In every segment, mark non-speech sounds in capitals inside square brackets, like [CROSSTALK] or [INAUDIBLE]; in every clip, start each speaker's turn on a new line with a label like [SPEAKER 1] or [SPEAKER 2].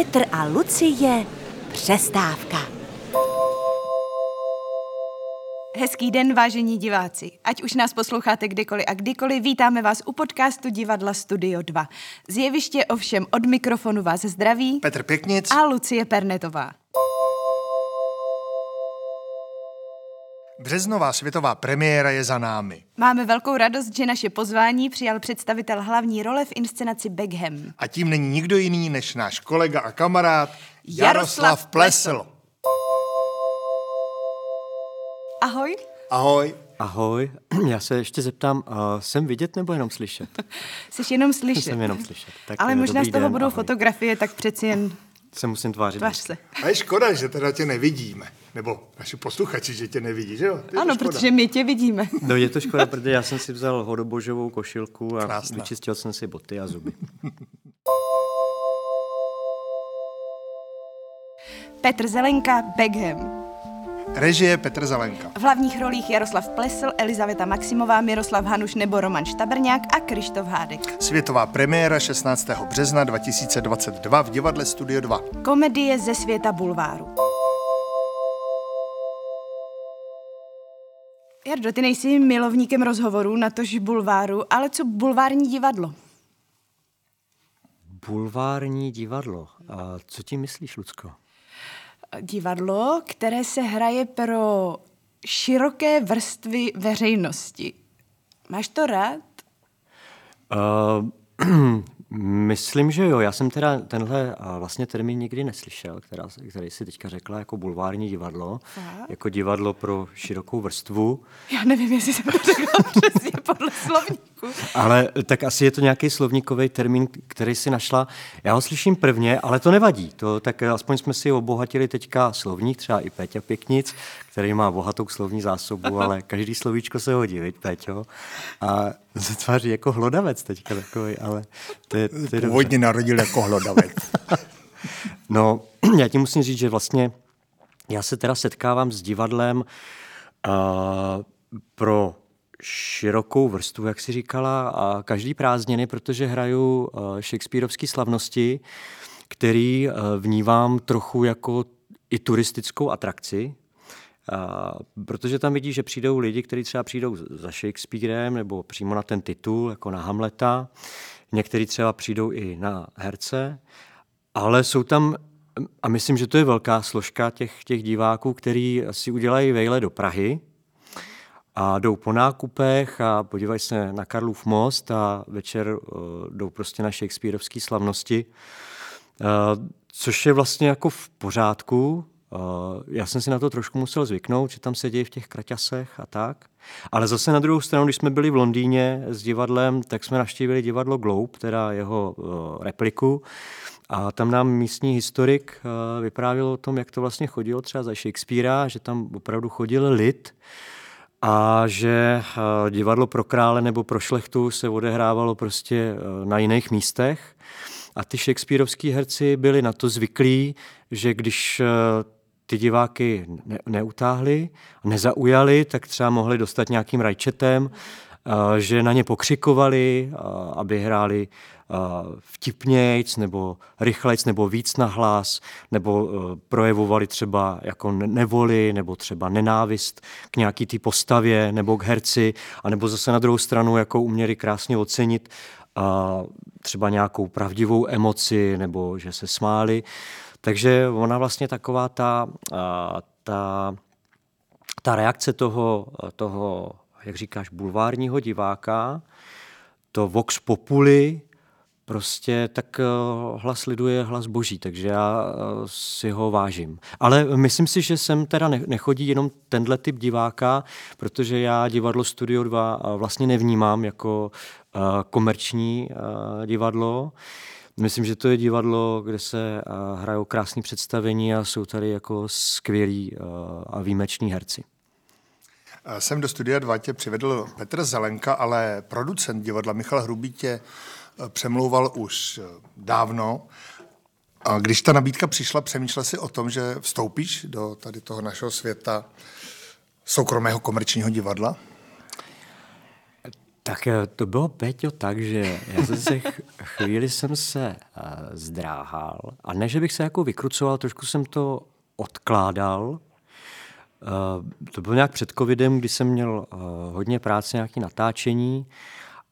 [SPEAKER 1] Petr a Lucie přestávka.
[SPEAKER 2] Hezký den, vážení diváci. Ať už nás posloucháte kdekoliv a kdykoliv, vítáme vás u podcastu Divadla Studio 2. Z jeviště ovšem od mikrofonu vás zdraví
[SPEAKER 3] Petr Pěknic.
[SPEAKER 2] a Lucie Pernetová.
[SPEAKER 3] Březnová světová premiéra je za námi.
[SPEAKER 2] Máme velkou radost, že naše pozvání přijal představitel hlavní role v inscenaci Beckham.
[SPEAKER 3] A tím není nikdo jiný než náš kolega a kamarád
[SPEAKER 2] Jaroslav
[SPEAKER 3] Jaroslav Plesl.
[SPEAKER 2] Ahoj.
[SPEAKER 3] Ahoj.
[SPEAKER 4] Ahoj, já se ještě zeptám, uh, jsem vidět nebo jenom slyšet? [LAUGHS]
[SPEAKER 2] Jsi jenom slyšet.
[SPEAKER 4] Jsem jenom slyšet. Tak,
[SPEAKER 2] Ale
[SPEAKER 4] eh,
[SPEAKER 2] možná z toho
[SPEAKER 4] den,
[SPEAKER 2] budou
[SPEAKER 4] ahoj.
[SPEAKER 2] fotografie, tak přeci jen
[SPEAKER 4] Se musím tvářit.
[SPEAKER 2] tvář se.
[SPEAKER 3] A je škoda, že teda tě nevidíme. Nebo naši posluchači, že tě nevidí, že jo?
[SPEAKER 2] Ano, protože my tě vidíme.
[SPEAKER 4] No je to škoda, protože já jsem si vzal hodobožovou košilku a
[SPEAKER 3] Krásná.
[SPEAKER 4] vyčistil jsem si boty a zuby.
[SPEAKER 2] Petr Zelenka, Beckham.
[SPEAKER 3] Režie Petr Zelenka.
[SPEAKER 2] V hlavních rolích Jaroslav Plesl, Elizaveta Maximová, Miroslav Hanuš nebo Roman Štabrňák a Krištof Hádek.
[SPEAKER 3] Světová premiéra 16. března 2022 v divadle Studio 2.
[SPEAKER 2] Komedie ze světa bulváru. Jardo, ty nejsi milovníkem rozhovorů, natož bulváru, ale co bulvární divadlo?
[SPEAKER 4] Bulvární divadlo. A co tím myslíš, Lucko?
[SPEAKER 2] Divadlo, které se hraje pro široké vrstvy veřejnosti. Máš to rád?
[SPEAKER 4] Uh, [CLEARS THROAT] myslím, že jo. Já jsem teda tenhle vlastně termín nikdy neslyšel, která, který si teďka řekla jako bulvární divadlo.
[SPEAKER 2] Fakt?
[SPEAKER 4] Jako divadlo pro širokou vrstvu.
[SPEAKER 2] Já nevím, jestli jsem to řekla [LAUGHS] přesně podle slovníku.
[SPEAKER 4] Ale tak asi je to nějaký slovníkový termín, který si našla. Já ho slyším prvně, ale to nevadí. To, tak aspoň jsme si obohatili teďka slovník, třeba i Péťa Pěknic, který má bohatou slovní zásobu, [LAUGHS] ale každý slovíčko se hodí, viď, Péťo? A se tváří jako hlodavec teďka takový, ale to je, to je dobře.
[SPEAKER 3] Původně narodil jako hlodavec. [LAUGHS]
[SPEAKER 4] No, já ti musím říct, že vlastně já se teda setkávám s divadlem uh, pro širokou vrstvu, jak si říkala, a každý prázdniny, protože hraju uh, Shakespeareovské slavnosti, který uh, vnívám trochu jako i turistickou atrakci, a, protože tam vidí, že přijdou lidi, kteří třeba přijdou za Shakespearem nebo přímo na ten titul, jako na Hamleta. Někteří třeba přijdou i na herce, ale jsou tam, a myslím, že to je velká složka těch, těch diváků, který si udělají vejle do Prahy a jdou po nákupech a podívají se na Karlův most a večer uh, jdou prostě na Shakespeareovské slavnosti. Uh, což je vlastně jako v pořádku. Uh, já jsem si na to trošku musel zvyknout, že tam sedějí v těch kraťasech a tak. Ale zase na druhou stranu, když jsme byli v Londýně s divadlem, tak jsme navštívili divadlo Globe, teda jeho uh, repliku. A tam nám místní historik uh, vyprávěl o tom, jak to vlastně chodilo třeba za Shakespearea, že tam opravdu chodil lid, a že divadlo pro krále nebo pro šlechtu se odehrávalo prostě na jiných místech. A ty Shakespeareovský herci byli na to zvyklí, že když ty diváky ne- neutáhli, nezaujali, tak třeba mohli dostat nějakým rajčetem, že na ně pokřikovali, aby hráli vtipnějc, nebo rychlejc, nebo víc na hlas, nebo uh, projevovali třeba jako ne- nevoli, nebo třeba nenávist k nějaký té postavě, nebo k herci, anebo zase na druhou stranu jako uměli krásně ocenit třeba nějakou pravdivou emoci, nebo že se smáli. Takže ona vlastně taková ta, ta, ta reakce toho, toho, jak říkáš, bulvárního diváka, to vox populi, prostě tak eh, hlas lidu je hlas boží, takže já eh, si ho vážím. Ale myslím si, že sem teda ne- nechodí jenom tenhle typ diváka, protože já divadlo Studio 2 eh, vlastně nevnímám jako komerční divadlo. Myslím, že to je divadlo, kde se eh, hrajou krásné představení a jsou tady jako skvělí eh, a výjimeční herci.
[SPEAKER 3] Sem do Studia 2 tě přivedl Petr Zelenka, ale producent divadla Michal Hrubý tě eh, přemlouval už eh, dávno. A když ta nabídka přišla, přemýšlel si o tom, že vstoupíš do tady toho našeho světa soukromého komerčního divadla?
[SPEAKER 4] Tak eh, to bylo, Peťo, tak, že já jsem se chvíli jsem se uh, zdráhal a ne, že bych se jako vykrucoval, trošku jsem to odkládal. Uh, to bylo nějak před covidem, kdy jsem měl uh, hodně práce, nějaké natáčení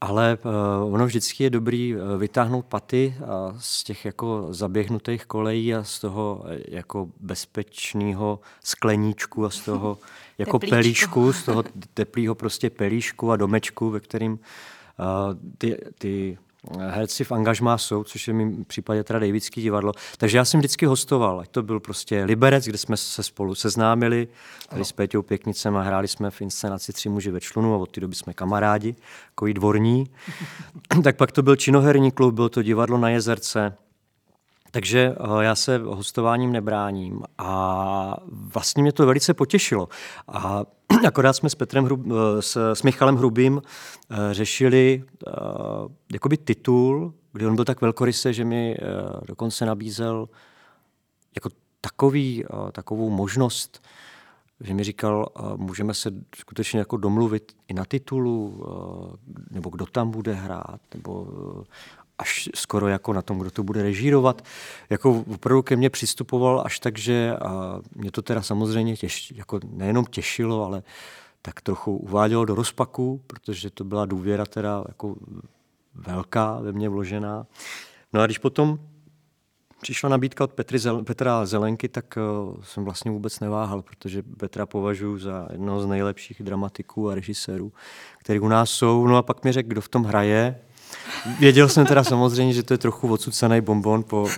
[SPEAKER 4] ale uh, ono vždycky je dobrý uh, vytáhnout paty a z těch jako zaběhnutých kolejí a z toho jako bezpečného skleníčku a z toho jako Teplíčko. pelíšku, z toho teplého prostě pelíšku a domečku, ve kterým uh, ty, ty herci v angažmá jsou, což je v mém případě teda Davidský divadlo. Takže já jsem vždycky hostoval, ať to byl prostě Liberec, kde jsme se spolu seznámili, tady s Péťou Pěknicem a hráli jsme v inscenaci Tři muži ve člunu a od té doby jsme kamarádi, jako dvorní. [LAUGHS] tak pak to byl činoherní klub, bylo to divadlo na Jezerce, takže eh, já se hostováním nebráním a vlastně mě to velice potěšilo. A [CLEARS THROAT] akorát jsme s Petrem Hrub, eh, s, s Michalem Hrubým eh, řešili jakoby titul, kdy on byl tak velkorysý, že mi dokonce nabízel jako takový, takovou možnost, že mi říkal, můžeme se skutečně jako domluvit i na titulu, nebo kdo tam bude hrát, nebo až skoro jako na tom, kdo to bude režírovat. Jako opravdu ke mně přistupoval až tak, že a mě to teda samozřejmě těš, jako nejenom těšilo, ale tak trochu uvádělo do rozpaku, protože to byla důvěra teda jako velká ve mně vložená. No a když potom přišla nabídka od Petry Zel- Petra Zelenky, tak uh, jsem vlastně vůbec neváhal, protože Petra považuji za jednoho z nejlepších dramatiků a režisérů, který u nás jsou. No a pak mi řekl, kdo v tom hraje, Věděl jsem teda samozřejmě, že to je trochu odsucený bonbon po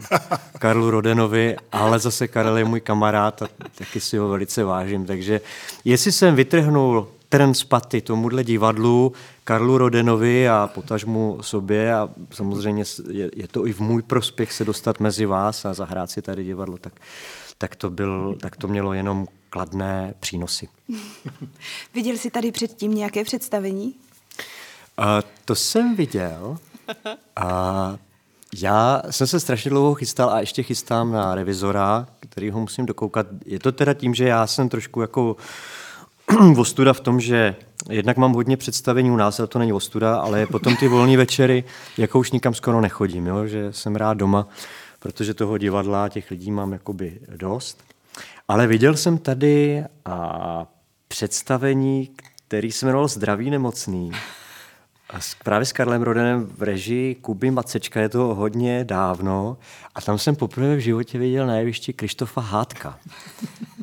[SPEAKER 4] Karlu Rodenovi, ale zase Karel je můj kamarád a taky si ho velice vážím. Takže jestli jsem vytrhnul trn z paty tomuhle divadlu, Karlu Rodenovi a potažmu sobě a samozřejmě je, je to i v můj prospěch se dostat mezi vás a zahrát si tady divadlo, tak, tak, to, byl, tak to mělo jenom kladné přínosy.
[SPEAKER 2] Viděl jsi tady předtím nějaké představení?
[SPEAKER 4] A to jsem viděl. A já jsem se strašně dlouho chystal a ještě chystám na revizora, který ho musím dokoukat. Je to teda tím, že já jsem trošku jako [CLEARS THROAT] ostuda v tom, že jednak mám hodně představení u nás, ale to není ostuda, ale potom ty volné večery, jako už nikam skoro nechodím, jo? že jsem rád doma, protože toho divadla těch lidí mám jakoby dost. Ale viděl jsem tady a představení, který se jmenoval Zdraví nemocný. A s, právě s Karlem Rodenem v režii Kuby Macečka je to hodně dávno a tam jsem poprvé v životě viděl na jevišti Krištofa Hádka,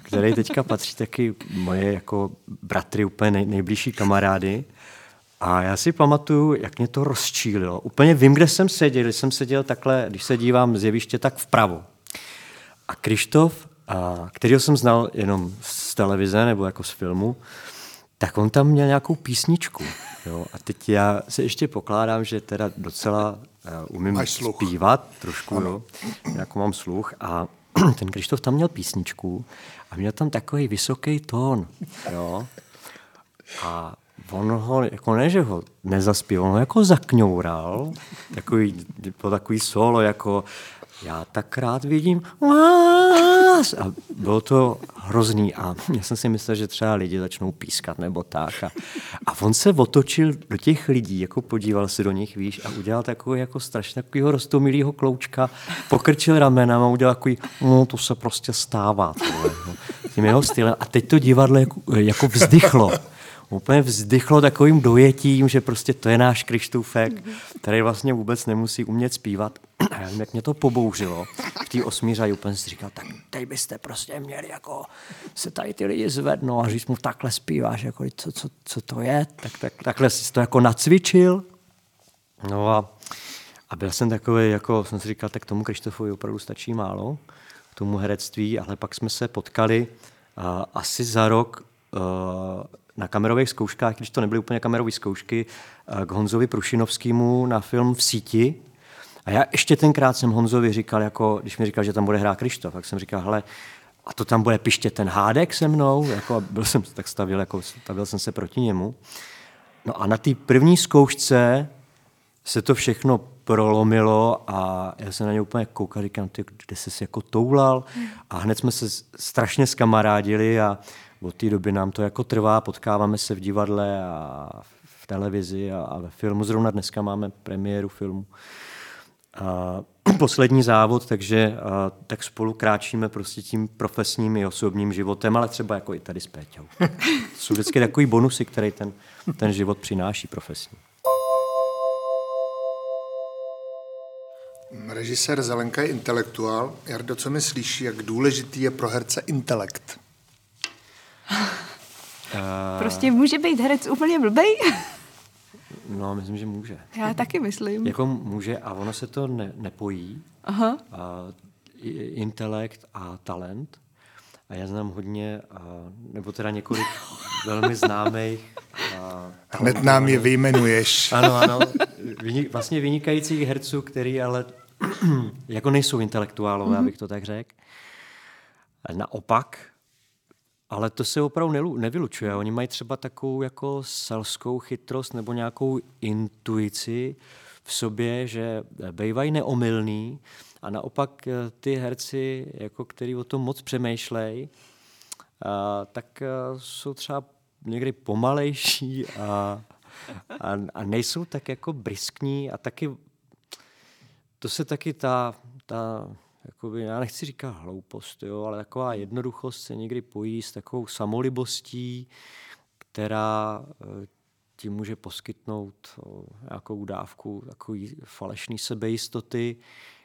[SPEAKER 4] který teďka patří taky moje jako bratry, úplně nej, nejbližší kamarády. A já si pamatuju, jak mě to rozčílilo. Úplně vím, kde jsem seděl. Když jsem seděl takhle, když se dívám z jeviště, tak vpravo. A Krištof, kterého jsem znal jenom z televize nebo jako z filmu, tak on tam měl nějakou písničku. Jo? A teď já se ještě pokládám, že teda docela uh, umím zpívat trošku, jo? jako mám sluch. A [CLEARS THROAT] ten Krištof tam měl písničku a měl tam takový vysoký tón. Jo? A on ho, jako ne, že ho nezaspíval, on ho jako zakňoural, takový, po takový solo, jako já tak rád vidím vás. A bylo to hrozný a já jsem si myslel, že třeba lidi začnou pískat nebo tak. A, a on se otočil do těch lidí, jako podíval se do nich, víš, a udělal takový jako strašně takového rostomilého kloučka, pokrčil ramenem a udělal takový, no to se prostě stává. Tohle, no, tím jeho stylem. A teď to divadlo jako, jako vzdychlo úplně vzdychlo takovým dojetím, že prostě to je náš Krištůfek, který vlastně vůbec nemusí umět zpívat. [CLEARS THROAT] A já vím, jak mě to pobouřilo v té osmíře úplně si říkal, tak teď byste prostě měli jako se tady ty lidi zvednout a říct mu takhle zpíváš, jako co, co, co to je, tak, tak, takhle jsi to jako nacvičil. No a, a byl jsem takový, jako jsem si říkal, tak tomu Krištofovi opravdu stačí málo, k tomu herectví, ale pak jsme se potkali uh, asi za rok uh, na kamerových zkouškách, když to nebyly úplně kamerové zkoušky, uh, k Honzovi Prušinovskému na film v síti, a já ještě tenkrát jsem Honzovi říkal, jako, když mi říkal, že tam bude hrát Krištof, tak jsem říkal, hele, a to tam bude piště ten hádek se mnou, jako, byl jsem tak stavil, jako, stavil jsem se proti němu. No a na té první zkoušce se to všechno prolomilo a já jsem na ně úplně koukal, říkám, ty, kde jsi jako toulal? A hned jsme se strašně skamarádili a od té doby nám to jako trvá, potkáváme se v divadle a v televizi a, a ve filmu. Zrovna dneska máme premiéru filmu. A [CLEARS THROAT] poslední závod, takže a, tak spolu kráčíme prostě tím profesním i osobním životem, ale třeba jako i tady s Péťou. Jsou vždycky takový bonusy, který ten, ten život přináší profesní.
[SPEAKER 3] Režisér Zelenka je intelektuál. Jardo, co myslíš, jak důležitý je pro herce intelekt?
[SPEAKER 2] Prostě může být herec úplně blbej? [LAUGHS]
[SPEAKER 4] No, myslím, že může.
[SPEAKER 2] Já taky myslím.
[SPEAKER 4] Jako může a ono se to ne, nepojí.
[SPEAKER 2] Aha.
[SPEAKER 4] A, i- intelekt a talent. A já znám hodně, a, nebo teda několik [LAUGHS] velmi známých. A,
[SPEAKER 3] Hned nám je vyjmenuješ. [LAUGHS]
[SPEAKER 4] ano, ano. Vynik, vlastně vynikajících herců, který ale [CLEARS THROAT] jako nejsou intelektuálové, mm-hmm. abych to tak řekl. Naopak, ale to se opravdu nevylučuje. Oni mají třeba takovou jako selskou chytrost nebo nějakou intuici v sobě, že bývají neomylný a naopak eh, ty herci, jako který o tom moc přemýšlejí, a, tak eh, jsou třeba někdy pomalejší a, a, a nejsou tak jako briskní a taky to se taky ta, ta jakoby, já nechci říkat hloupost, jo, ale taková jednoduchost se někdy pojí s takovou samolibostí, která eh, ti může poskytnout o, nějakou dávku takový falešný sebejistoty,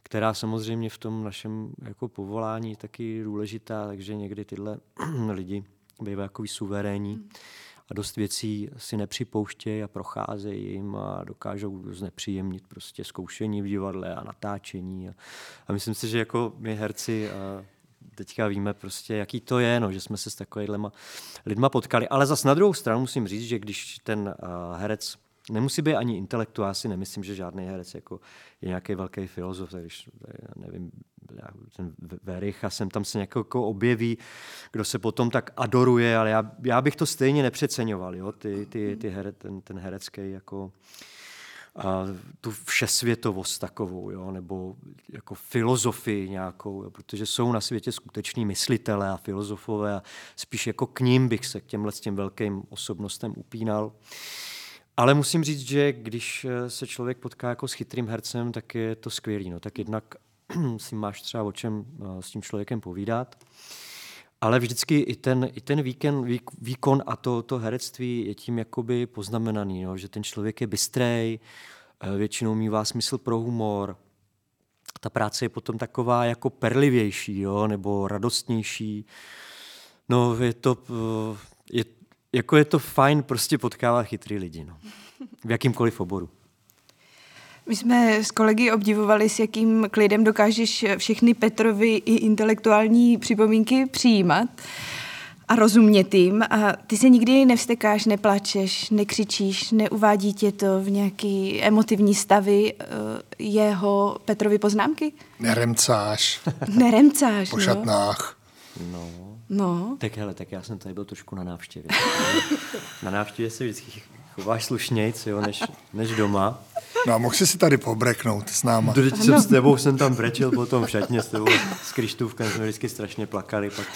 [SPEAKER 4] která samozřejmě v tom našem jako povolání je taky důležitá, takže někdy tyhle [CLEARS THROAT] lidi bývají takový suverénní a dost věcí si nepřipouštějí a procházejí jim a dokážou znepříjemnit prostě zkoušení v divadle a natáčení. A, a myslím si, že jako my herci a teďka víme prostě, jaký to je, no, že jsme se s takovýhlema lidma potkali. Ale zas na druhou stranu musím říct, že když ten uh, herec nemusí být ani intelektuál, si nemyslím, že žádný herec jako je nějaký velký filozof, tak když, nevím, ten Vericha sem tam se nějak jako objeví, kdo se potom tak adoruje, ale já, já bych to stejně nepřeceňoval, jo, ty, ty, ty here, ten, ten herecký jako a tu všesvětovost takovou, jo, nebo jako filozofii nějakou, jo, protože jsou na světě skuteční myslitele a filozofové a spíš jako k ním bych se k těmhle s těm velkým osobnostem upínal. Ale musím říct, že když eh, se člověk potká jako s chytrým hercem, tak je to skvělý. No. Tak jednak [CLEARS THROAT] si máš třeba o čem eh, s tím člověkem povídat, ale vždycky i ten, i ten víkend, vík, výkon a to, to herectví je tím jakoby poznamenaný, no, že ten člověk je bystrej, eh, většinou mývá smysl pro humor, ta práce je potom taková jako perlivější, jo, nebo radostnější. No, je to, je, jako je to fajn prostě potkávat chytrý lidi, no. V jakýmkoliv oboru.
[SPEAKER 2] My jsme s kolegy obdivovali, s jakým klidem dokážeš všechny Petrovi i intelektuální připomínky přijímat a rozumět jim. A ty se nikdy nevstekáš, neplačeš, nekřičíš, neuvádí tě to v nějaký emotivní stavy eh, jeho Petrovi poznámky?
[SPEAKER 3] Neremcáš
[SPEAKER 2] Neremcáš, [LAUGHS]
[SPEAKER 3] po
[SPEAKER 2] no.
[SPEAKER 3] šatnách.
[SPEAKER 4] No,
[SPEAKER 2] No,
[SPEAKER 4] tak hele, tak já jsem tady byl trošku na návštěvě. [LAUGHS] na návštěvě se vždycky chováš slušnějc, jo, než, než doma.
[SPEAKER 3] No a mohl jsi si tady pobreknout s náma.
[SPEAKER 4] Teď jsem s tebou jsem tam brečel potom v šatně s tebou s Krištůvkem jsme vždycky strašně plakali, pak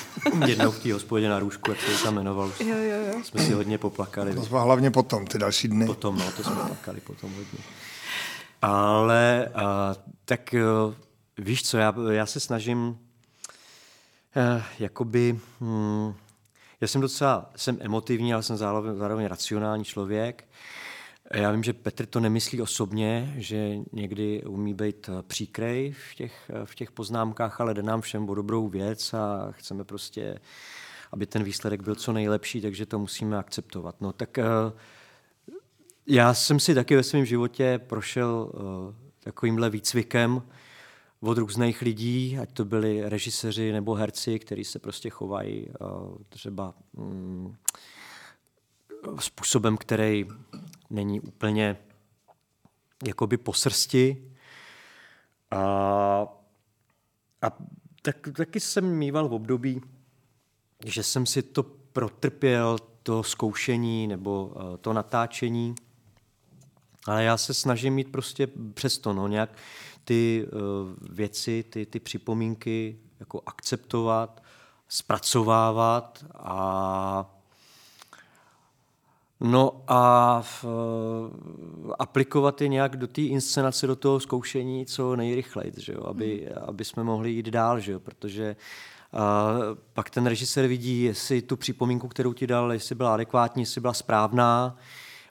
[SPEAKER 4] jednou v té hospodě na růžku, jak se to tam jmenoval,
[SPEAKER 2] jo, jo, jo.
[SPEAKER 4] jsme si hodně poplakali.
[SPEAKER 3] To bylo hlavně potom, ty další dny.
[SPEAKER 4] Potom, no, to jsme plakali potom hodně. Ale a, tak víš co, já, já se snažím uh, jakoby, hm, já jsem docela, jsem emotivní, ale jsem zároveň, zároveň racionální člověk. Já vím, že Petr to nemyslí osobně, že někdy umí být eh, příkrej v těch, v těch poznámkách, ale jde nám všem o dobrou věc a chceme prostě, aby ten výsledek byl co nejlepší, takže to musíme akceptovat. No tak já jsem si taky ve svém životě prošel uh, takovýmhle výcvikem od různých lidí, ať to byli režiseři nebo herci, kteří se prostě chovají uh, třeba um, způsobem, který není úplně jakoby po srsti. A, a tak, taky jsem mýval v období, že jsem si to protrpěl, to zkoušení nebo uh, to natáčení. Ale já se snažím mít prostě přesto, no, nějak ty uh, věci, ty, ty připomínky jako akceptovat, zpracovávat a No a v, aplikovat je nějak do té inscenace, do toho zkoušení co nejrychleji, že jo? Aby, hmm. aby jsme mohli jít dál, že jo? protože a pak ten režisér vidí, jestli tu připomínku, kterou ti dal, jestli byla adekvátní, jestli byla správná,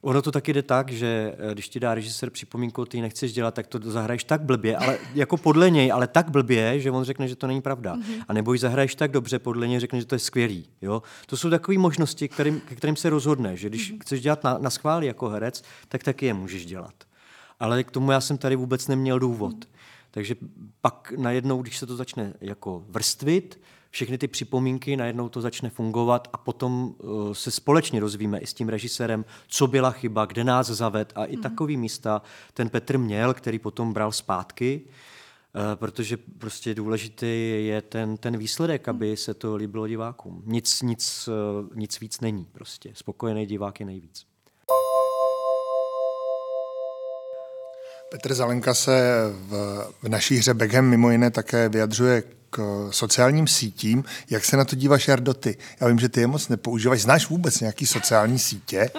[SPEAKER 4] Ono to taky jde tak, že eh, když ti dá režisér připomínku, ty nechceš dělat, tak to zahraješ tak blbě, ale [LAUGHS] jako podle něj, ale tak blbě, že on řekne, že to není pravda. Mm-hmm. A nebo ji zahraješ tak dobře, podle něj řekne, že to je skvělý. Jo? To jsou takové možnosti, kterým, ke kterým se rozhodne, že když mm-hmm. chceš dělat na, na schvály jako herec, tak taky je můžeš dělat. Ale k tomu já jsem tady vůbec neměl důvod. Mm-hmm. Takže pak najednou, když se to začne jako vrstvit, všechny ty připomínky, najednou to začne fungovat a potom uh, se společně rozvíme i s tím režisérem, co byla chyba, kde nás zaved a i mm. takový místa ten Petr měl, který potom bral zpátky, uh, protože prostě důležitý je ten, ten výsledek, aby se to líbilo divákům. Nic, nic, uh, nic víc není prostě. Spokojený divák je nejvíc.
[SPEAKER 3] Petr Zalenka se v, v naší hře Beckham mimo jiné také vyjadřuje k sociálním sítím. Jak se na to díváš, Jardo, ty? Já vím, že ty je moc nepoužíváš. Znáš vůbec nějaký sociální sítě?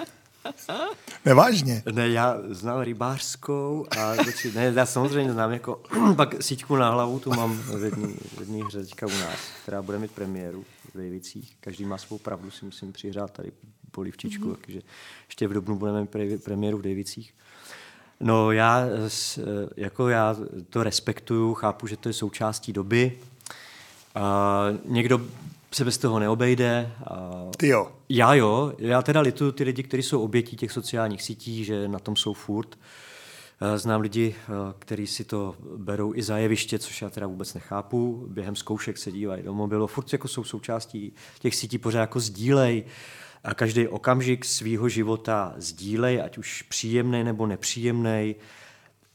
[SPEAKER 3] Nevážně.
[SPEAKER 4] Ne, já znám rybářskou a ne, já samozřejmě znám jako [CLEARS THROAT] pak síťku na hlavu, tu mám v jedné, v jedné hře u nás, která bude mít premiéru v Dejvicích. Každý má svou pravdu, si musím přihrát tady polivčičku, mm-hmm. takže ještě v Dobnu budeme mít premiéru v Dejvicích. No já, jako já to respektuju, chápu, že to je součástí doby, a někdo se bez toho neobejde. A
[SPEAKER 3] Ty jo.
[SPEAKER 4] Já jo. Já teda lituju ty lidi, kteří jsou obětí těch sociálních sítí, že na tom jsou furt. Znám lidi, kteří si to berou i za jeviště, což já teda vůbec nechápu. Během zkoušek se dívají do mobilu. Furt jako jsou součástí těch sítí, pořád jako sdílej. A každý okamžik svého života sdílej, ať už příjemný nebo nepříjemný.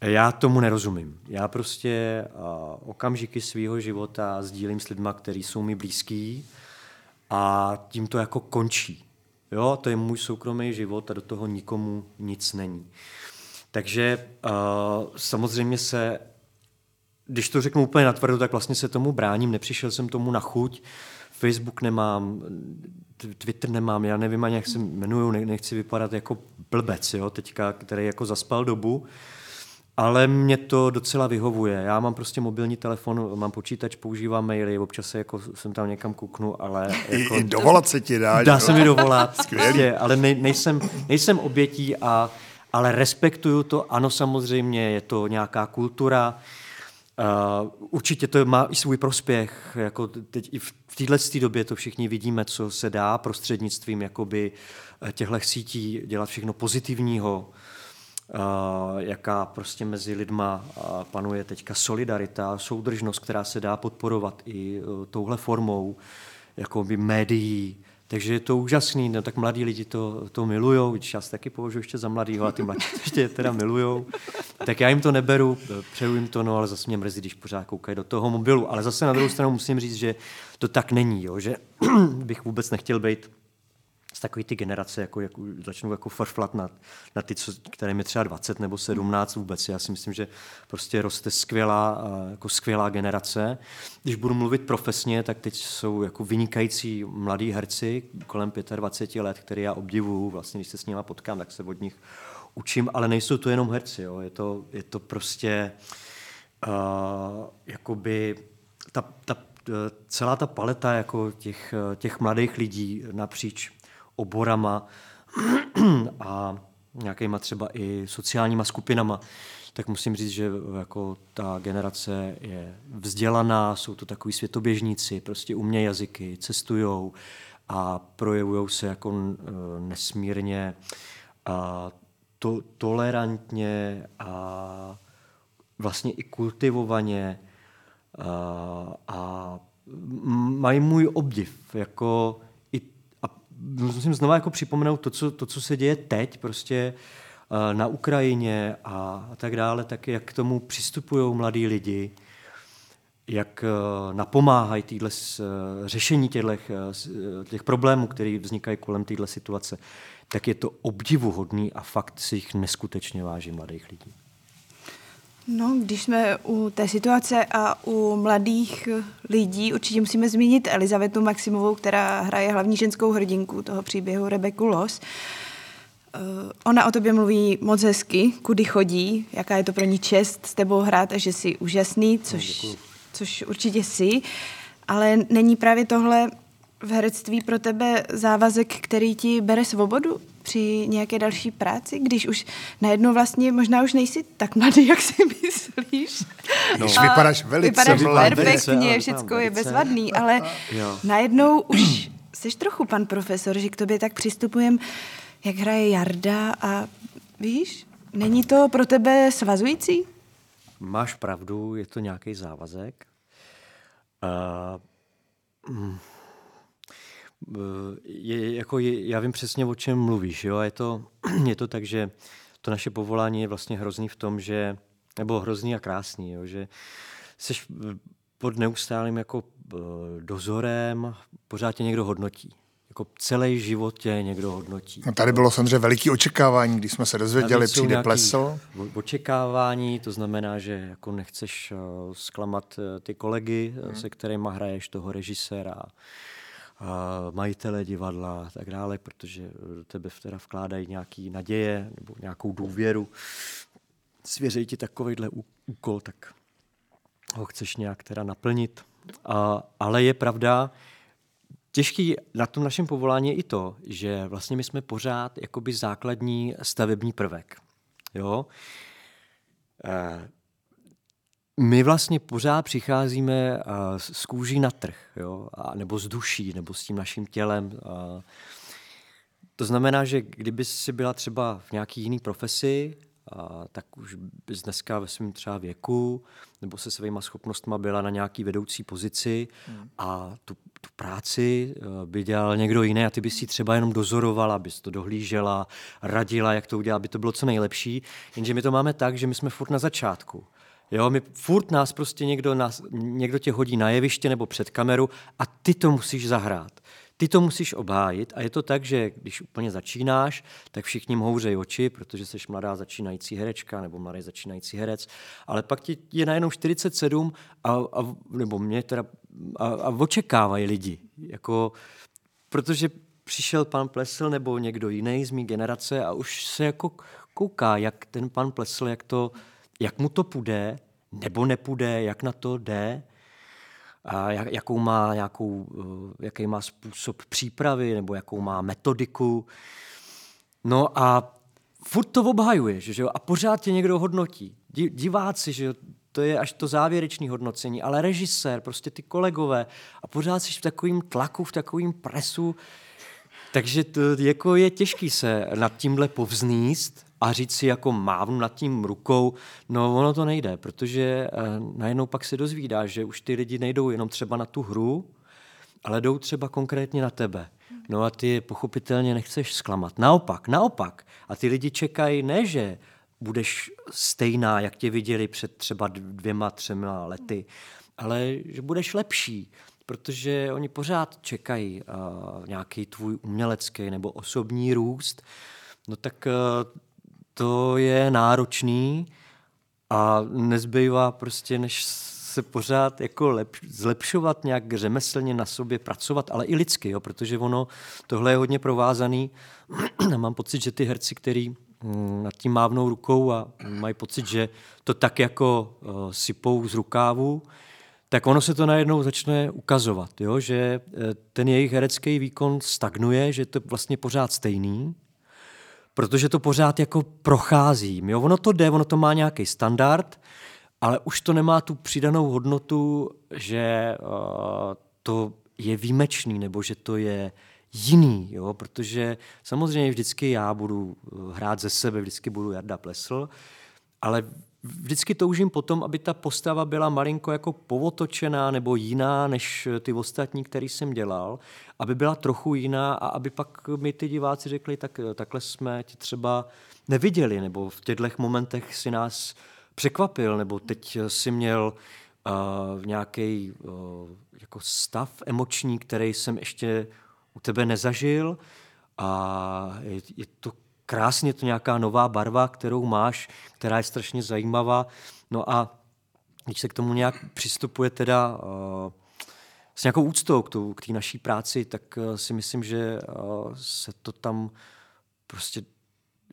[SPEAKER 4] Já tomu nerozumím. Já prostě uh, okamžiky svého života sdílím s lidmi, kteří jsou mi blízký a tím to jako končí. Jo, to je můj soukromý život a do toho nikomu nic není. Takže uh, samozřejmě se, když to řeknu úplně natvrdo, tak vlastně se tomu bráním, nepřišel jsem tomu na chuť. Facebook nemám, Twitter nemám, já nevím ani, jak se jmenuju, nechci vypadat jako blbec, jo, teďka, který jako zaspal dobu. Ale mě to docela vyhovuje. Já mám prostě mobilní telefon, mám počítač, používám maily, občas se jako jsem tam někam kuknu, ale... Jako, [LAUGHS]
[SPEAKER 3] I, i dovolat se ti dá.
[SPEAKER 4] Dá se mi dovolat, [LAUGHS] prostě, ale ne, nejsem, nejsem obětí, a, ale respektuju to. Ano, samozřejmě, je to nějaká kultura, Uh, určitě to má i svůj prospěch. Jako teď i v téhle době to všichni vidíme, co se dá prostřednictvím jakoby eh, těchto sítí dělat všechno pozitivního jaká prostě mezi lidma panuje teďka solidarita, soudržnost, která se dá podporovat i e, touhle formou jako by médií. Takže je to úžasný, no, tak mladí lidi to, to milujou, já se taky považuji ještě za mladýho a ty mladí ještě teda milujou. Tak já jim to neberu, přeju jim to, no ale zase mě mrzí, když pořád koukají do toho mobilu. Ale zase na druhou stranu musím říct, že to tak není, jo, že [CLEARS THROAT] bych vůbec nechtěl být z takový ty generace, jako, jako začnou jako farflat na, na ty, co, které mi třeba 20 nebo 17 vůbec. Já si myslím, že prostě roste skvělá, jako skvělá generace. Když budu mluvit profesně, tak teď jsou jako vynikající mladí herci kolem 25 let, které já obdivuju. Vlastně, když se s nimi potkám, tak se od nich učím, ale nejsou to jenom herci. Jo. Je, to, je to prostě uh, jakoby ta, ta, celá ta paleta jako těch, těch mladých lidí napříč oborama a nějakýma třeba i sociálníma skupinama, tak musím říct, že jako ta generace je vzdělaná, jsou to takový světoběžníci, prostě umějí jazyky, cestují a projevují se jako nesmírně a to, tolerantně a vlastně i kultivovaně a, a mají můj obdiv, jako musím znova jako připomenout to co, to, co se děje teď, prostě uh, na Ukrajině a, a tak dále, tak jak k tomu přistupují mladí lidi, jak uh, napomáhají týhle, uh, řešení těch problémů, které vznikají kolem téhle situace, tak je to obdivuhodný a fakt si jich neskutečně váží mladých lidí.
[SPEAKER 2] No, když jsme u té situace a u mladých lidí, určitě musíme zmínit Elizabetu Maximovou, která hraje hlavní ženskou hrdinku toho příběhu Rebeku Los. ona o tobě mluví moc hezky, kudy chodí, jaká je to pro ní čest s tebou hrát a že jsi úžasný, což, což určitě jsi. Ale není právě tohle v herectví pro tebe závazek, který ti bere svobodu při nějaké další práci, když už najednou vlastně možná už nejsi tak mladý, jak si [LAUGHS] myslíš.
[SPEAKER 3] No. Když vypadáš velice
[SPEAKER 2] vypadáš
[SPEAKER 3] mladý.
[SPEAKER 2] perfektně, všechno je bezvadný, ale
[SPEAKER 4] Jo.
[SPEAKER 2] najednou už jsi trochu pan profesor, že k tobě tak přistupujem, jak hraje Jarda a víš, není to pro tebe svazující?
[SPEAKER 4] Máš pravdu, je to nějaký závazek. Uh, mm, je, jako je, já vím přesně, o čem mluvíš. Jo? A Je, to, [CLEARS THROAT] je to tak, že to naše povolání je vlastně hrozný v tom, že, nebo hrozný a krásný, jo? že jsi pod neustálým jako eh, dozorem, pořád tě někdo hodnotí. Jako celý život tě někdo hodnotí.
[SPEAKER 3] No tady bylo samozřejmě veliký očekávání, když jsme se dozvěděli, přijde
[SPEAKER 4] nějaký
[SPEAKER 3] plesl.
[SPEAKER 4] o- Očekávání, to znamená, že jako nechceš zklamat ty kolegy, hmm. se kterými hraješ, toho režiséra, majitele divadla a tak dále, protože do tebe teda vkládají nějaký naděje nebo nějakou důvěru. Svěřejí ti takovýhle úkol, tak ho chceš nějak teda naplnit. A, ale je pravda, Těžký na tom našem povolání je i to, že vlastně my jsme pořád jakoby základní stavební prvek. Jo? Eh, My vlastně pořád přicházíme eh, s z kůží na trh, jo? A, nebo s duší, nebo s tím naším tělem. a To znamená, že kdyby si byla třeba v nějaký jiný profesi, a tak už bys dneska ve svém třeba věku nebo se svýma schopnostma byla na nějaký vedoucí pozici a tu, tu práci eh, by dělal někdo jiný a ty bys si třeba jenom dozorovala, bys to dohlížela, radila, jak to udělat, aby to bylo co nejlepší. Jenže my to máme tak, že my jsme furt na začátku. Jo, my furt nás prostě někdo, nás, někdo tě hodí na jeviště nebo před kameru a ty to musíš zahrát. Ty to musíš obhájit a je to tak, že když úplně začínáš, tak všichni houřejí oči, protože jsi mladá začínající herečka nebo mladý začínající herec, ale pak ti je najednou 47 a, a nebo mě teda a, a očekávají lidi, jako, protože přišel pan Plesl nebo někdo jiný z mé generace a už se jako kouká, jak ten pan Plesl, jak, to, jak mu to půjde, nebo nepůjde, jak na to jde, a jak- jakou má, nějakou, eh, jaký má způsob přípravy nebo jakou má metodiku. No a furt to obhajuješ, že jo? A pořád tě někdo hodnotí. Di- Diváci, že jo? To je až to závěrečné hodnocení, ale režisér, prostě ty kolegové a pořád jsi v takovém tlaku, v takovém presu, takže to jako je těžký se nad tímhle povzníst a říct si jako mávnu nad tím rukou, no ono to nejde, protože eh, najednou pak se dozvídáš, že už ty lidi nejdou jenom třeba na tu hru, ale jdou třeba konkrétně na tebe. No a ty pochopitelně nechceš zklamat. Naopak, naopak. A ty lidi čekají ne, že budeš stejná, jak tě viděli před třeba dvěma, třema lety, ale že budeš lepší, protože oni pořád čekají uh, nějaký tvůj umělecký nebo osobní růst. No tak uh, to je náročný a nezbývá prostě, než se pořád jako lep, zlepšovat nějak řemeslně na sobě, pracovat, ale i lidsky, jo, protože ono, tohle je hodně provázaný. [CLEARS THROAT] Mám pocit, že ty herci, který mm, nad tím mávnou rukou a mají pocit, že to tak jako uh, sypou z rukávu, tak ono se to najednou začne ukazovat, jo? že eh, ten jejich herecký výkon stagnuje, že to je vlastně pořád stejný, protože to pořád jako prochází. Jo? Ono to jde, ono to má nějaký standard, ale už to nemá tu přidanou hodnotu, že uh, to je výjimečný, nebo že to je jiný, jo? protože samozřejmě vždycky já budu eh, hrát ze sebe, vždycky budu Jarda Plesl, ale vždycky toužím potom, aby ta postava byla malinko jako povotočená nebo jiná než ty ostatní, který jsem dělal, aby byla trochu jiná a aby pak mi ty diváci řekli, tak takhle jsme ti třeba neviděli, nebo v těchto momentech si nás překvapil, nebo teď si měl uh, nějaký uh, jako stav emoční, který jsem ještě u tebe nezažil. A je, je to krásně, to nějaká nová barva, kterou máš, která je strašně zajímavá. No a když se k tomu nějak přistupuje teda uh, s nějakou úctou k, tu, k té naší práci, tak uh, si myslím, že uh, se to tam prostě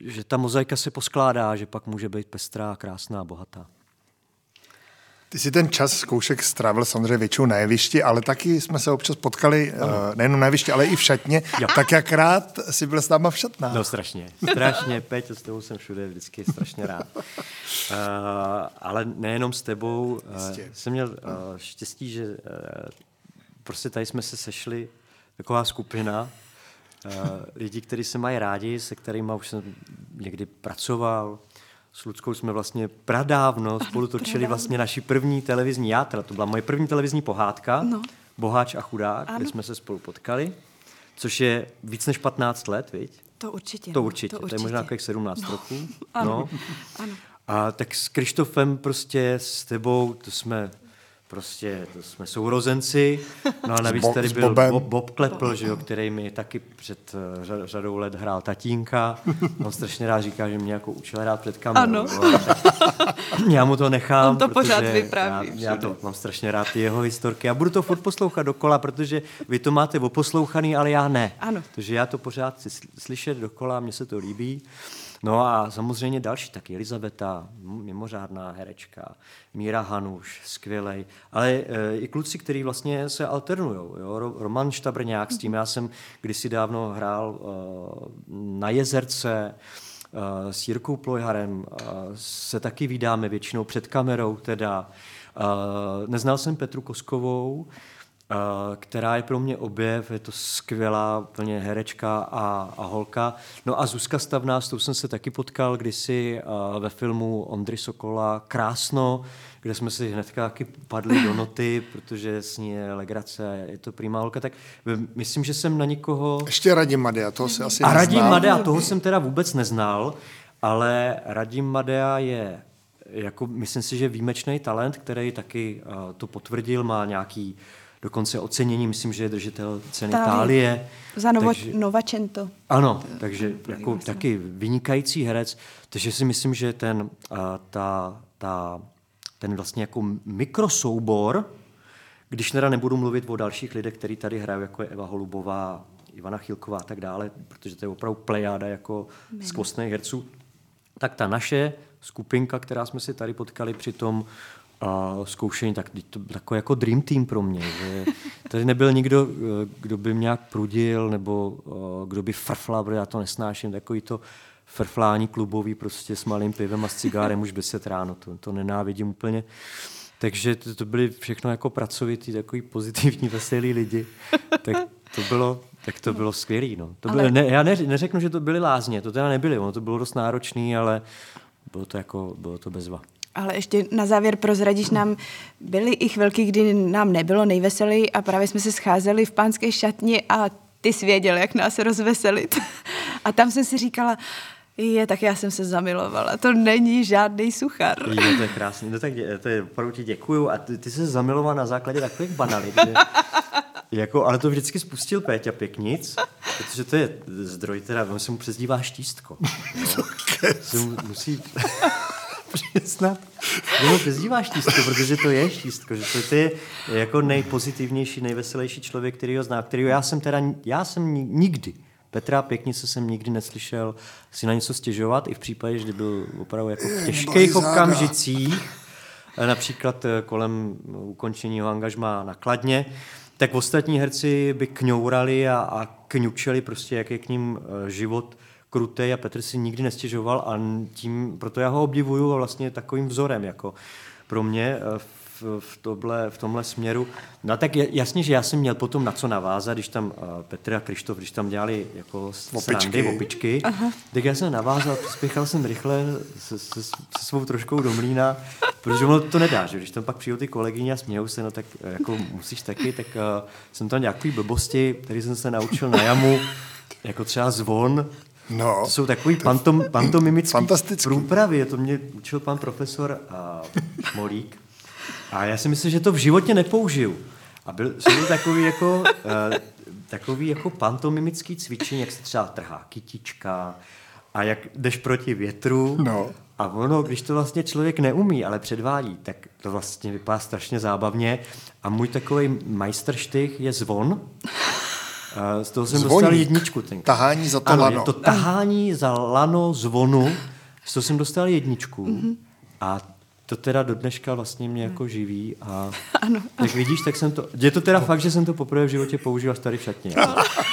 [SPEAKER 4] že ta mozaika se poskládá, že pak může být pestrá, krásná, bohatá.
[SPEAKER 3] Ty si ten čas zkoušek strávil samozřejmě většinou na jevišti, ale taky jsme se občas potkali uh, nejenom na jevišti, ale i v šatně. Jo. Tak jak rád si byl s náma v šatnách?
[SPEAKER 4] No strašně, strašně, Peť, s tebou jsem všude vždycky strašně rád. Uh, ale nejenom s tebou, uh, jsem měl uh, štěstí, že uh, prostě tady jsme se sešli, taková skupina, uh, lidí, kteří se mají rádi, se kterými už jsem někdy pracoval, s Ludskou jsme vlastně pradávno spolu točili vlastně naši první televizní játra. To byla moje první televizní pohádka, no. Boháč a chudák, ano. kde jsme se spolu potkali, což je víc než 15 let, viď?
[SPEAKER 2] To určitě.
[SPEAKER 4] To určitě, to, určitě. to je možná jako 17 no. roků. [LAUGHS]
[SPEAKER 2] Ano. No. ano.
[SPEAKER 4] A tak s Krištofem prostě, s tebou, to jsme prostě to jsme sourozenci. No a navíc tady byl Bob, Bob Klepl, že jo, který mi taky před uh, řadou let hrál tatínka. On strašně rád říká, že mě jako učil hrát před kamerou. Ano. [LAUGHS] já mu to nechám.
[SPEAKER 2] On to pořád vypráví.
[SPEAKER 4] Já, já to mám strašně rád ty jeho historky. A budu to furt poslouchat dokola, protože vy to máte oposlouchaný, ale já ne.
[SPEAKER 2] Ano.
[SPEAKER 4] Takže já to pořád chci slyšet dokola, mně se to líbí. No a samozřejmě další taky, Elizabeta, mimořádná herečka, Míra Hanuš, skvělej, ale e, i kluci, kteří vlastně se alternují. Roman Štabrňák, s tím já jsem kdysi dávno hrál e, na Jezerce, e, s Jirkou Plojharem e, se taky vydáme většinou před kamerou teda. E, neznal jsem Petru Koskovou, která je pro mě objev, je to skvělá plně herečka a, a holka. No a Zuzka Stavná, s tou jsem se taky potkal kdysi ve filmu Ondry Sokola Krásno, kde jsme si hnedka taky padli do noty, protože s ní je legrace, je to prýmá holka, tak myslím, že jsem na nikoho...
[SPEAKER 3] Ještě Radim Madea, toho se asi
[SPEAKER 4] A Radim Madea, toho jsem teda vůbec neznal, ale Radim Madea je jako, myslím si, že výjimečný talent, který taky uh, to potvrdil, má nějaký uh, dokonce ocenění, myslím, že je držitel ceny Tálie.
[SPEAKER 2] Za Novo, takže, Novacento.
[SPEAKER 4] Ano, takže jako taky vynikající herec, takže si myslím, že ten, a, ta, ta, ten vlastně jako mikrosoubor, když teda nebudu mluvit o dalších lidech, kteří tady hrají, jako je Eva Holubová, Ivana Chilková a tak dále, protože to je opravdu plejáda jako skvostných herců, tak ta naše skupinka, která jsme si tady potkali při tom a zkoušení, tak to byl takový jako dream team pro mě. Že tady nebyl nikdo, eh, kdo by mě nějak prudil, nebo eh, kdo by frflal, protože já to nesnáším, takový to frflání klubový prostě s malým pivem a s cigárem už se ráno, to, to nenávidím úplně. Takže to, to byly všechno jako pracovitý, takový pozitivní, [LAUGHS] veselí lidi. Tak to bylo, tak to bylo skvělé. No. To ale... ne, já ne, neřeknu, že to byly lázně, to teda nebyly, ono to bylo dost náročné, ale bylo to, jako, bylo to bezva.
[SPEAKER 2] Ale ještě na závěr prozradíš nám, byly i chvilky, kdy nám nebylo nejveselý a právě jsme se scházeli v pánské šatni a ty jsi věděl, jak nás rozveselit. [LAUGHS] A tam jsem si říkala, je, tak já jsem se zamilovala. To není žádný suchar.
[SPEAKER 4] Je, to je krásný. No tak dě, to je, opravdu ti děkuju. A ty, ty jsi zamilovala na základě takových banalit, že, [LAUGHS] jako, ale to vždycky spustil Péťa Pěknic, protože to je zdroj, teda, on se mu přezdívá štístko. [LAUGHS] No. musí [LAUGHS] přiznat, ho přezdíváš štístko, protože to je štístko, že to, to je jako nejpozitivnější, nejveselější člověk, který ho zná, který já jsem teda, já jsem nikdy, Petra Pěknice jsem nikdy neslyšel si na něco stěžovat, i v případě, že byl opravdu jako v těžkých okamžicích, například eh, kolem ukončení jeho angažma nakladně, tak ostatní herci by kňourali a, a kňučeli prostě, jak je k ním eh, život krutej a Petr si nikdy nestěžoval a tím, proto já ho obdivuju a vlastně takovým vzorem jako pro mě eh, v, v, tohle, v tomhle směru. No tak jasně, že já jsem měl potom na co navázat, když tam uh, Petr a Krištof, když tam dělali jako srandy, opičky, Aha. tak já jsem navázal, přispěchal jsem rychle se, se, se svou troškou do mlína, protože ono to nedá, že když tam pak přijou ty kolegyně a smějou se, no tak eh, jako musíš taky, tak uh, jsem tam nějaký blbosti, který jsem se naučil na jamu, jako třeba zvon,
[SPEAKER 3] No,
[SPEAKER 4] to jsou takový pantom, pantomimický průpravy. To mě učil pan profesor uh, Molík. A já si myslím, že to v životě nepoužiju. A byl, jsou to takový jako, uh, takový jako pantomimický cvičení, jak se třeba trhá kytička a jak jdeš proti větru.
[SPEAKER 3] No.
[SPEAKER 4] A ono, když to vlastně člověk neumí, ale předvádí, tak to vlastně vypadá strašně zábavně. A můj takový majstrštych je zvon. Z toho jsem
[SPEAKER 3] Zvoník.
[SPEAKER 4] dostal jedničku. Ten.
[SPEAKER 3] Tahání za to
[SPEAKER 4] ano,
[SPEAKER 3] lano.
[SPEAKER 4] je to tahání za lano zvonu. Z toho jsem dostal jedničku. Mm-hmm. A to teda do dneška vlastně mě jako živí a [LAUGHS] ano. jak vidíš, tak jsem to, je to teda fakt, že jsem to poprvé v životě použil až tady v šatně.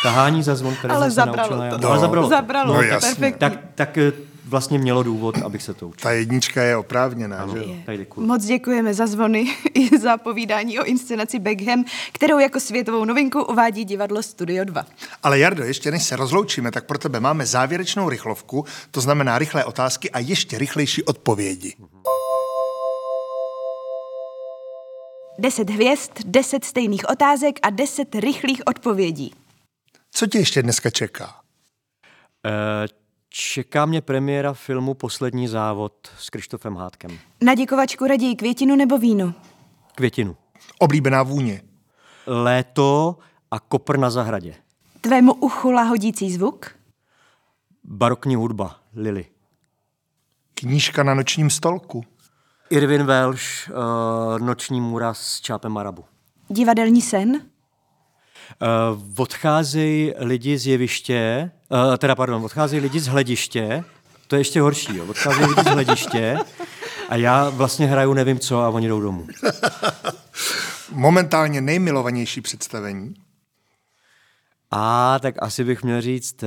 [SPEAKER 4] Tahání za zvon, které
[SPEAKER 2] Ale
[SPEAKER 4] jsem se
[SPEAKER 2] zabralo
[SPEAKER 4] naučil. na-
[SPEAKER 2] to.
[SPEAKER 4] Ale zabralo. to.
[SPEAKER 2] Zabralo,
[SPEAKER 3] No
[SPEAKER 2] to,
[SPEAKER 3] jasně.
[SPEAKER 2] perfektní.
[SPEAKER 4] Tak, tak eh, vlastně mělo důvod, abych se to učil.
[SPEAKER 3] Ta jednička je oprávněná, že jo?
[SPEAKER 4] Tak děkuji.
[SPEAKER 2] Moc děkujeme za zvony [LAUGHS] i za povídání o inscenaci Beckham, kterou jako světovou novinku uvádí divadlo Studio 2.
[SPEAKER 3] Ale Jardo, ještě než se rozloučíme, tak pro tebe máme závěrečnou rychlovku, to znamená rychlé otázky a ještě rychlejší odpovědi.
[SPEAKER 2] 10 hvězd, 10 stejných otázek a 10 rychlých odpovědí.
[SPEAKER 3] Co tě ještě dneska čeká?
[SPEAKER 4] Eh, Čeká mě premiéra filmu Poslední závod s Krištofem Hádkem.
[SPEAKER 2] Na děkovačku raději květinu nebo víno?
[SPEAKER 4] Květinu.
[SPEAKER 3] Oblíbená vůně.
[SPEAKER 4] Léto a kopr na zahradě.
[SPEAKER 2] Tvému uchu lahodící zvuk?
[SPEAKER 4] Barokní hudba. Lily.
[SPEAKER 3] Knížka na nočním stolku.
[SPEAKER 4] Irvin Welsh, uh, Noční můra s Čápem Arabu.
[SPEAKER 2] Divadelní sen?
[SPEAKER 4] Uh, odcházejí lidi z jeviště, uh, teda pardon, odcházejí lidi z hlediště, to je ještě horší, jo. odcházejí lidi z hlediště a já vlastně hraju nevím co a oni jdou domů.
[SPEAKER 3] Momentálně nejmilovanější představení.
[SPEAKER 4] A tak asi bych měl říct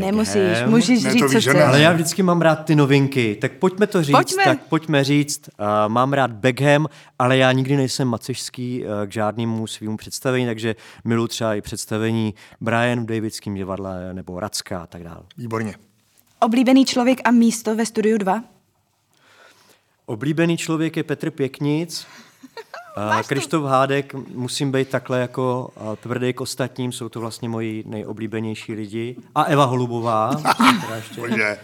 [SPEAKER 2] Nemusíš, můžeš
[SPEAKER 3] Ne,
[SPEAKER 2] říct, co chceš.
[SPEAKER 4] Ale já vždycky mám rád ty novinky, tak pojďme to říct.
[SPEAKER 2] Pojďme.
[SPEAKER 4] Tak pojďme říct, uh, mám rád Beckham, ale já nikdy nejsem macežský uh, k žádnému svýmu představení, takže miluji třeba i představení Brian v Davidském divadle nebo Racka a tak dále.
[SPEAKER 3] Výborně.
[SPEAKER 2] Oblíbený člověk a místo ve Studiu 2?
[SPEAKER 4] Oblíbený člověk je Petr Pěknic. Krištof Hádek, musím být takhle jako tvrdý k ostatním, jsou to vlastně moji nejoblíbenější lidi. A Eva Holubová, [LAUGHS] která ještě
[SPEAKER 3] Bože.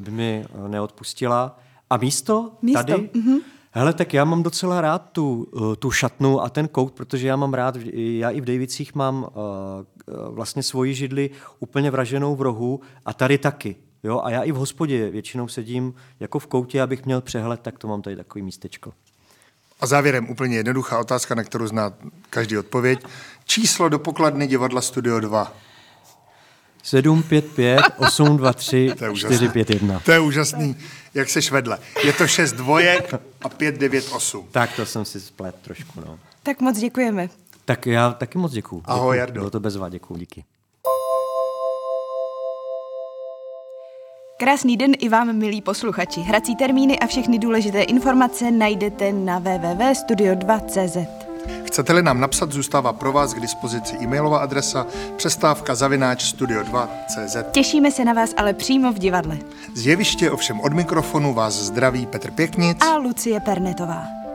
[SPEAKER 4] by mi eh, neodpustila. A místo?
[SPEAKER 2] Místo,
[SPEAKER 4] Tady? Mm-hmm. Hele, tak já mám docela rád tu, eh, tu šatnu a ten kout, protože já mám rád, já i v Davicích mám uh, vlastně svoji židli úplně vraženou v rohu a tady taky. Jo? A já i v hospodě většinou sedím jako v koutě, abych měl přehled, tak to mám tady takový místečko.
[SPEAKER 3] A závěrem úplně jednoduchá otázka, na kterou zná každý odpověď. Číslo do pokladny divadla Studio 2.
[SPEAKER 4] 755 823
[SPEAKER 3] To je úžasné.
[SPEAKER 4] 451.
[SPEAKER 3] To je úžasný, jak seš vedle. Je to 6 dvojek a 5, 9, 8.
[SPEAKER 4] Tak to jsem si splet trošku, no.
[SPEAKER 2] Tak moc děkujeme.
[SPEAKER 4] Tak já taky moc děkuju.
[SPEAKER 3] Ahoj. Jardo.
[SPEAKER 4] Bylo to bezvá, děkuju, díky.
[SPEAKER 2] Krásný den i vám, milí posluchači. Hrací termíny a všechny důležité informace najdete na www.studio2.cz.
[SPEAKER 3] Chcete-li nám napsat, zůstává pro vás k dispozici e-mailová adresa přestávka zavináč studio2.cz.
[SPEAKER 2] Těšíme se na vás ale přímo v divadle.
[SPEAKER 3] Z jeviště ovšem od mikrofonu vás zdraví Petr Pěknic.
[SPEAKER 2] A Lucie Pernetová.